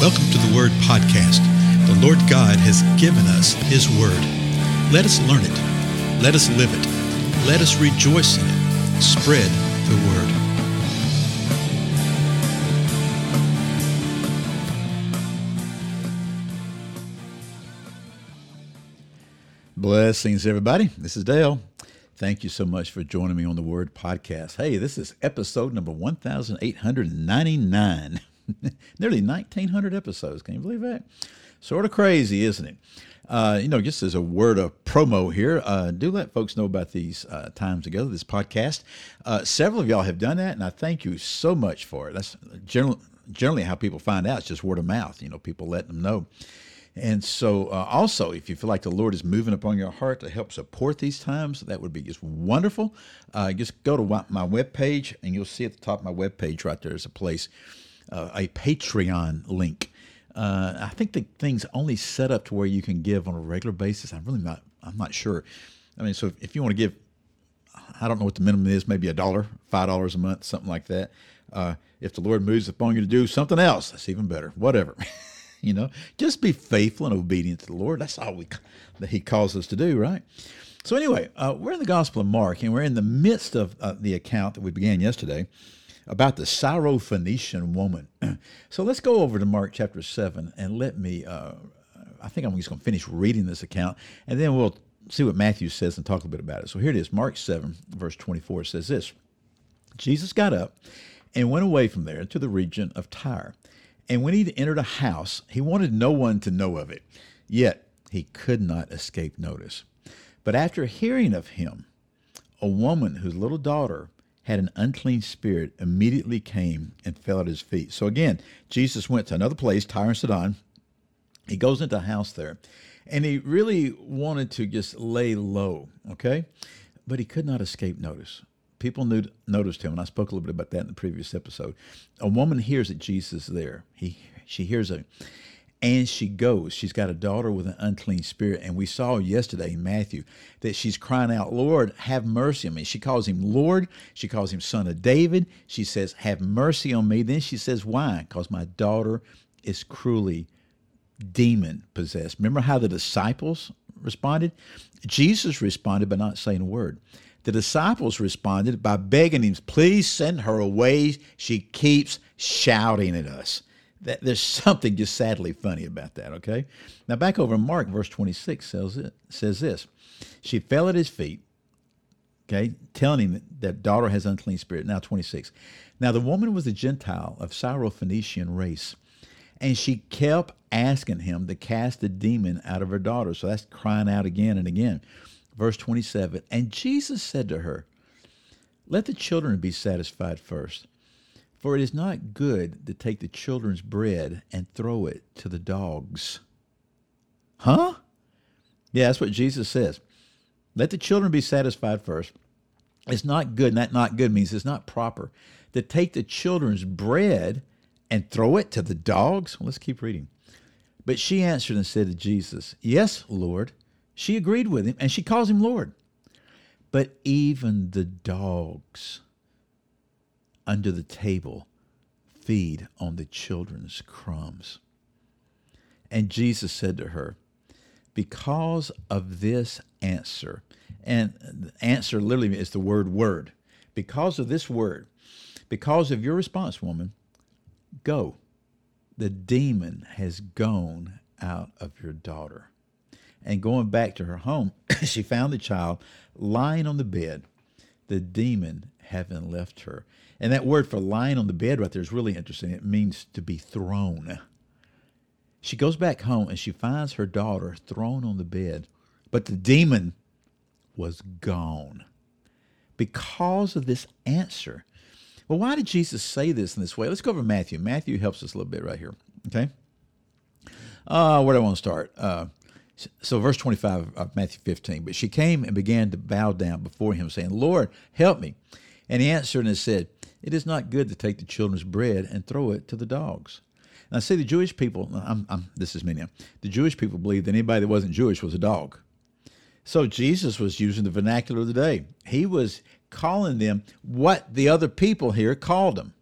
Welcome to the Word Podcast. The Lord God has given us His Word. Let us learn it. Let us live it. Let us rejoice in it. Spread the Word. Blessings, everybody. This is Dale. Thank you so much for joining me on the Word Podcast. Hey, this is episode number 1899. Nearly 1900 episodes. Can you believe that? Sort of crazy, isn't it? Uh, you know, just as a word of promo here, uh, do let folks know about these uh, times together, this podcast. Uh, several of y'all have done that, and I thank you so much for it. That's generally, generally how people find out. It's just word of mouth, you know, people letting them know. And so, uh, also, if you feel like the Lord is moving upon your heart to help support these times, that would be just wonderful. Uh, just go to my webpage, and you'll see at the top of my webpage right there is a place, uh, a Patreon link. Uh, I think the thing's only set up to where you can give on a regular basis. I'm really not. I'm not sure. I mean, so if, if you want to give, I don't know what the minimum is, maybe a dollar, five dollars a month, something like that. Uh, if the Lord moves upon you to do something else, that's even better. Whatever. you know, just be faithful and obedient to the Lord. That's all we that He calls us to do, right? So anyway, uh, we're in the Gospel of Mark, and we're in the midst of uh, the account that we began yesterday about the Syrophoenician woman. so let's go over to Mark chapter seven, and let me. Uh, I think I'm just going to finish reading this account, and then we'll see what Matthew says and talk a bit about it. So here it is, Mark seven, verse twenty-four says this: Jesus got up and went away from there to the region of Tyre. And when he entered a house, he wanted no one to know of it. Yet he could not escape notice. But after hearing of him, a woman whose little daughter had an unclean spirit immediately came and fell at his feet. So again, Jesus went to another place, Tyre and Sidon. He goes into a house there, and he really wanted to just lay low, okay? But he could not escape notice people knew, noticed him, and I spoke a little bit about that in the previous episode. A woman hears that Jesus is there. He, she hears him, and she goes. She's got a daughter with an unclean spirit, and we saw yesterday in Matthew that she's crying out, "Lord, have mercy on me." She calls him Lord. She calls him Son of David. She says, "Have mercy on me." Then she says, "Why?" Because my daughter is cruelly demon possessed. Remember how the disciples responded? Jesus responded by not saying a word. The disciples responded by begging him, Please send her away. She keeps shouting at us. That, there's something just sadly funny about that, okay? Now, back over Mark, verse 26 says, it, says this She fell at his feet, okay, telling him that daughter has unclean spirit. Now, 26. Now, the woman was a Gentile of Syrophoenician race, and she kept asking him to cast the demon out of her daughter. So that's crying out again and again. Verse 27 And Jesus said to her, Let the children be satisfied first, for it is not good to take the children's bread and throw it to the dogs. Huh? Yeah, that's what Jesus says. Let the children be satisfied first. It's not good, and that not good means it's not proper to take the children's bread and throw it to the dogs. Well, let's keep reading. But she answered and said to Jesus, Yes, Lord. She agreed with him and she calls him Lord. But even the dogs under the table feed on the children's crumbs. And Jesus said to her, Because of this answer, and answer literally is the word word. Because of this word, because of your response, woman, go. The demon has gone out of your daughter. And going back to her home, she found the child lying on the bed, the demon having left her. And that word for lying on the bed right there is really interesting. It means to be thrown. She goes back home and she finds her daughter thrown on the bed, but the demon was gone because of this answer. Well, why did Jesus say this in this way? Let's go over Matthew. Matthew helps us a little bit right here. Okay. Uh, where do I want to start? Uh, so, verse 25 of Matthew 15, but she came and began to bow down before him, saying, Lord, help me. And he answered and said, It is not good to take the children's bread and throw it to the dogs. I see the Jewish people, I'm, I'm, this is me now, the Jewish people believed that anybody that wasn't Jewish was a dog. So Jesus was using the vernacular of the day. He was calling them what the other people here called them.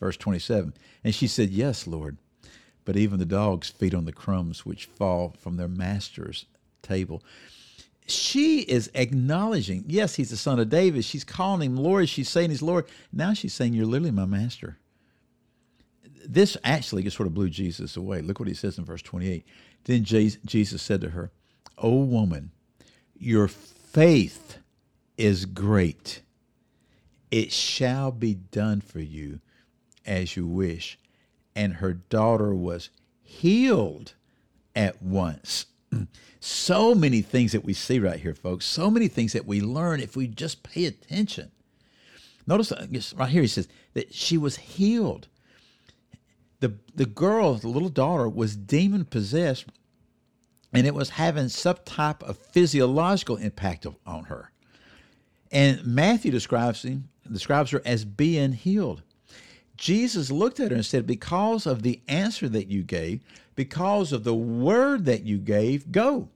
Verse 27. And she said, Yes, Lord. But even the dogs feed on the crumbs which fall from their master's table. She is acknowledging, yes, he's the son of David. She's calling him Lord. She's saying he's Lord. Now she's saying, You're literally my master. This actually just sort of blew Jesus away. Look what he says in verse 28. Then Jesus said to her, O woman, your faith is great. It shall be done for you as you wish. And her daughter was healed at once. so many things that we see right here, folks. So many things that we learn if we just pay attention. Notice right here, he says that she was healed. The, the girl, the little daughter, was demon possessed and it was having some type of physiological impact on her. And Matthew describes him, describes her as being healed. Jesus looked at her and said, Because of the answer that you gave, because of the word that you gave, go.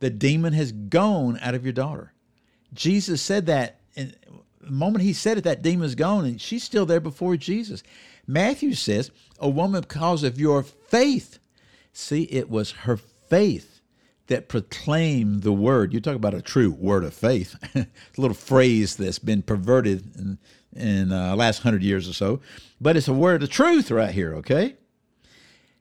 The demon has gone out of your daughter. Jesus said that, and the moment he said it, that demon's gone, and she's still there before Jesus. Matthew says, A woman, because of your faith. See, it was her faith that proclaim the word. You talk about a true word of faith. it's a little phrase that's been perverted in, in uh, last hundred years or so, but it's a word of truth right here. Okay,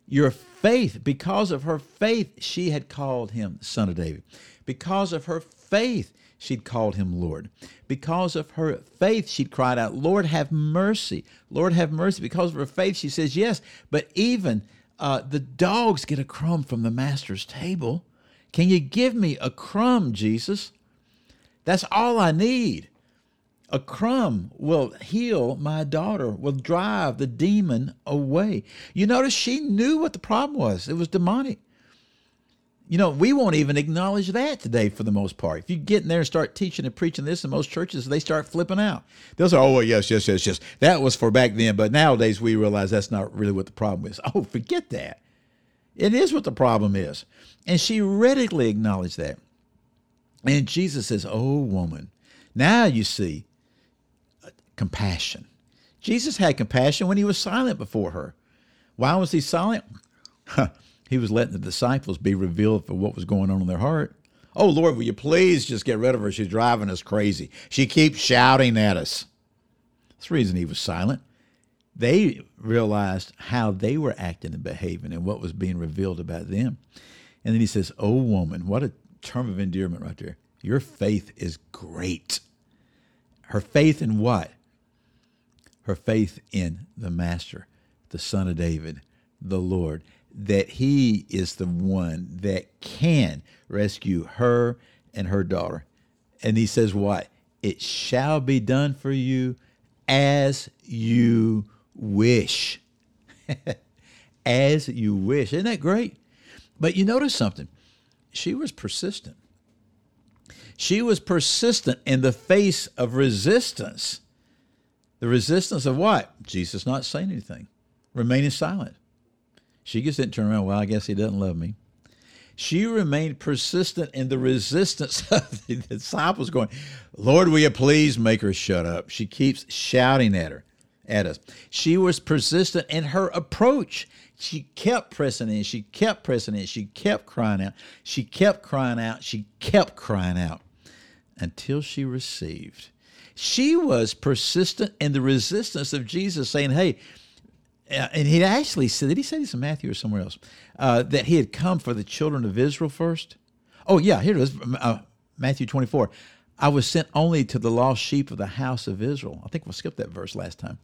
your faith, because of her faith, she had called him son of David. Because of her faith, she'd called him Lord. Because of her faith, she'd cried out, Lord, have mercy. Lord, have mercy. Because of her faith, she says, Yes, but even uh, the dogs get a crumb from the master's table. Can you give me a crumb, Jesus? That's all I need. A crumb will heal my daughter, will drive the demon away. You notice she knew what the problem was. It was demonic. You know, we won't even acknowledge that today for the most part. If you get in there and start teaching and preaching this in most churches, they start flipping out. They'll say, oh, well, yes, yes, yes, yes. That was for back then. But nowadays we realize that's not really what the problem is. Oh, forget that. It is what the problem is. And she readily acknowledged that. And Jesus says, Oh, woman, now you see uh, compassion. Jesus had compassion when he was silent before her. Why was he silent? he was letting the disciples be revealed for what was going on in their heart. Oh, Lord, will you please just get rid of her? She's driving us crazy. She keeps shouting at us. That's the reason he was silent they realized how they were acting and behaving and what was being revealed about them. And then he says, Oh, woman, what a term of endearment right there. Your faith is great. Her faith in what? Her faith in the Master, the Son of David, the Lord, that He is the one that can rescue her and her daughter. And He says, What? It shall be done for you as you wish. As you wish. Isn't that great? But you notice something. She was persistent. She was persistent in the face of resistance. The resistance of what? Jesus not saying anything, remaining silent. She just didn't turn around, well, I guess he doesn't love me. She remained persistent in the resistance of the disciples, going, Lord, will you please make her shut up? She keeps shouting at her at us. She was persistent in her approach. She kept pressing in. She kept pressing in. She kept crying out. She kept crying out. She kept crying out until she received. She was persistent in the resistance of Jesus, saying, Hey, uh, and he actually said, did he say this in Matthew or somewhere else? Uh, that he had come for the children of Israel first? Oh, yeah, here it is, uh, Matthew 24. I was sent only to the lost sheep of the house of Israel. I think we'll skip that verse last time.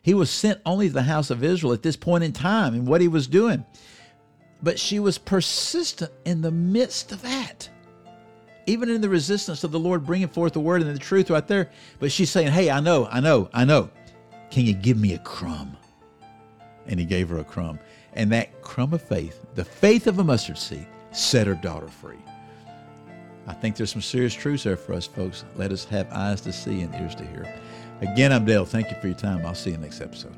He was sent only to the house of Israel at this point in time and what he was doing. But she was persistent in the midst of that. Even in the resistance of the Lord bringing forth the word and the truth right there. But she's saying, Hey, I know, I know, I know. Can you give me a crumb? And he gave her a crumb. And that crumb of faith, the faith of a mustard seed, set her daughter free. I think there's some serious truths there for us, folks. Let us have eyes to see and ears to hear. Again, I'm Dale. Thank you for your time. I'll see you next episode.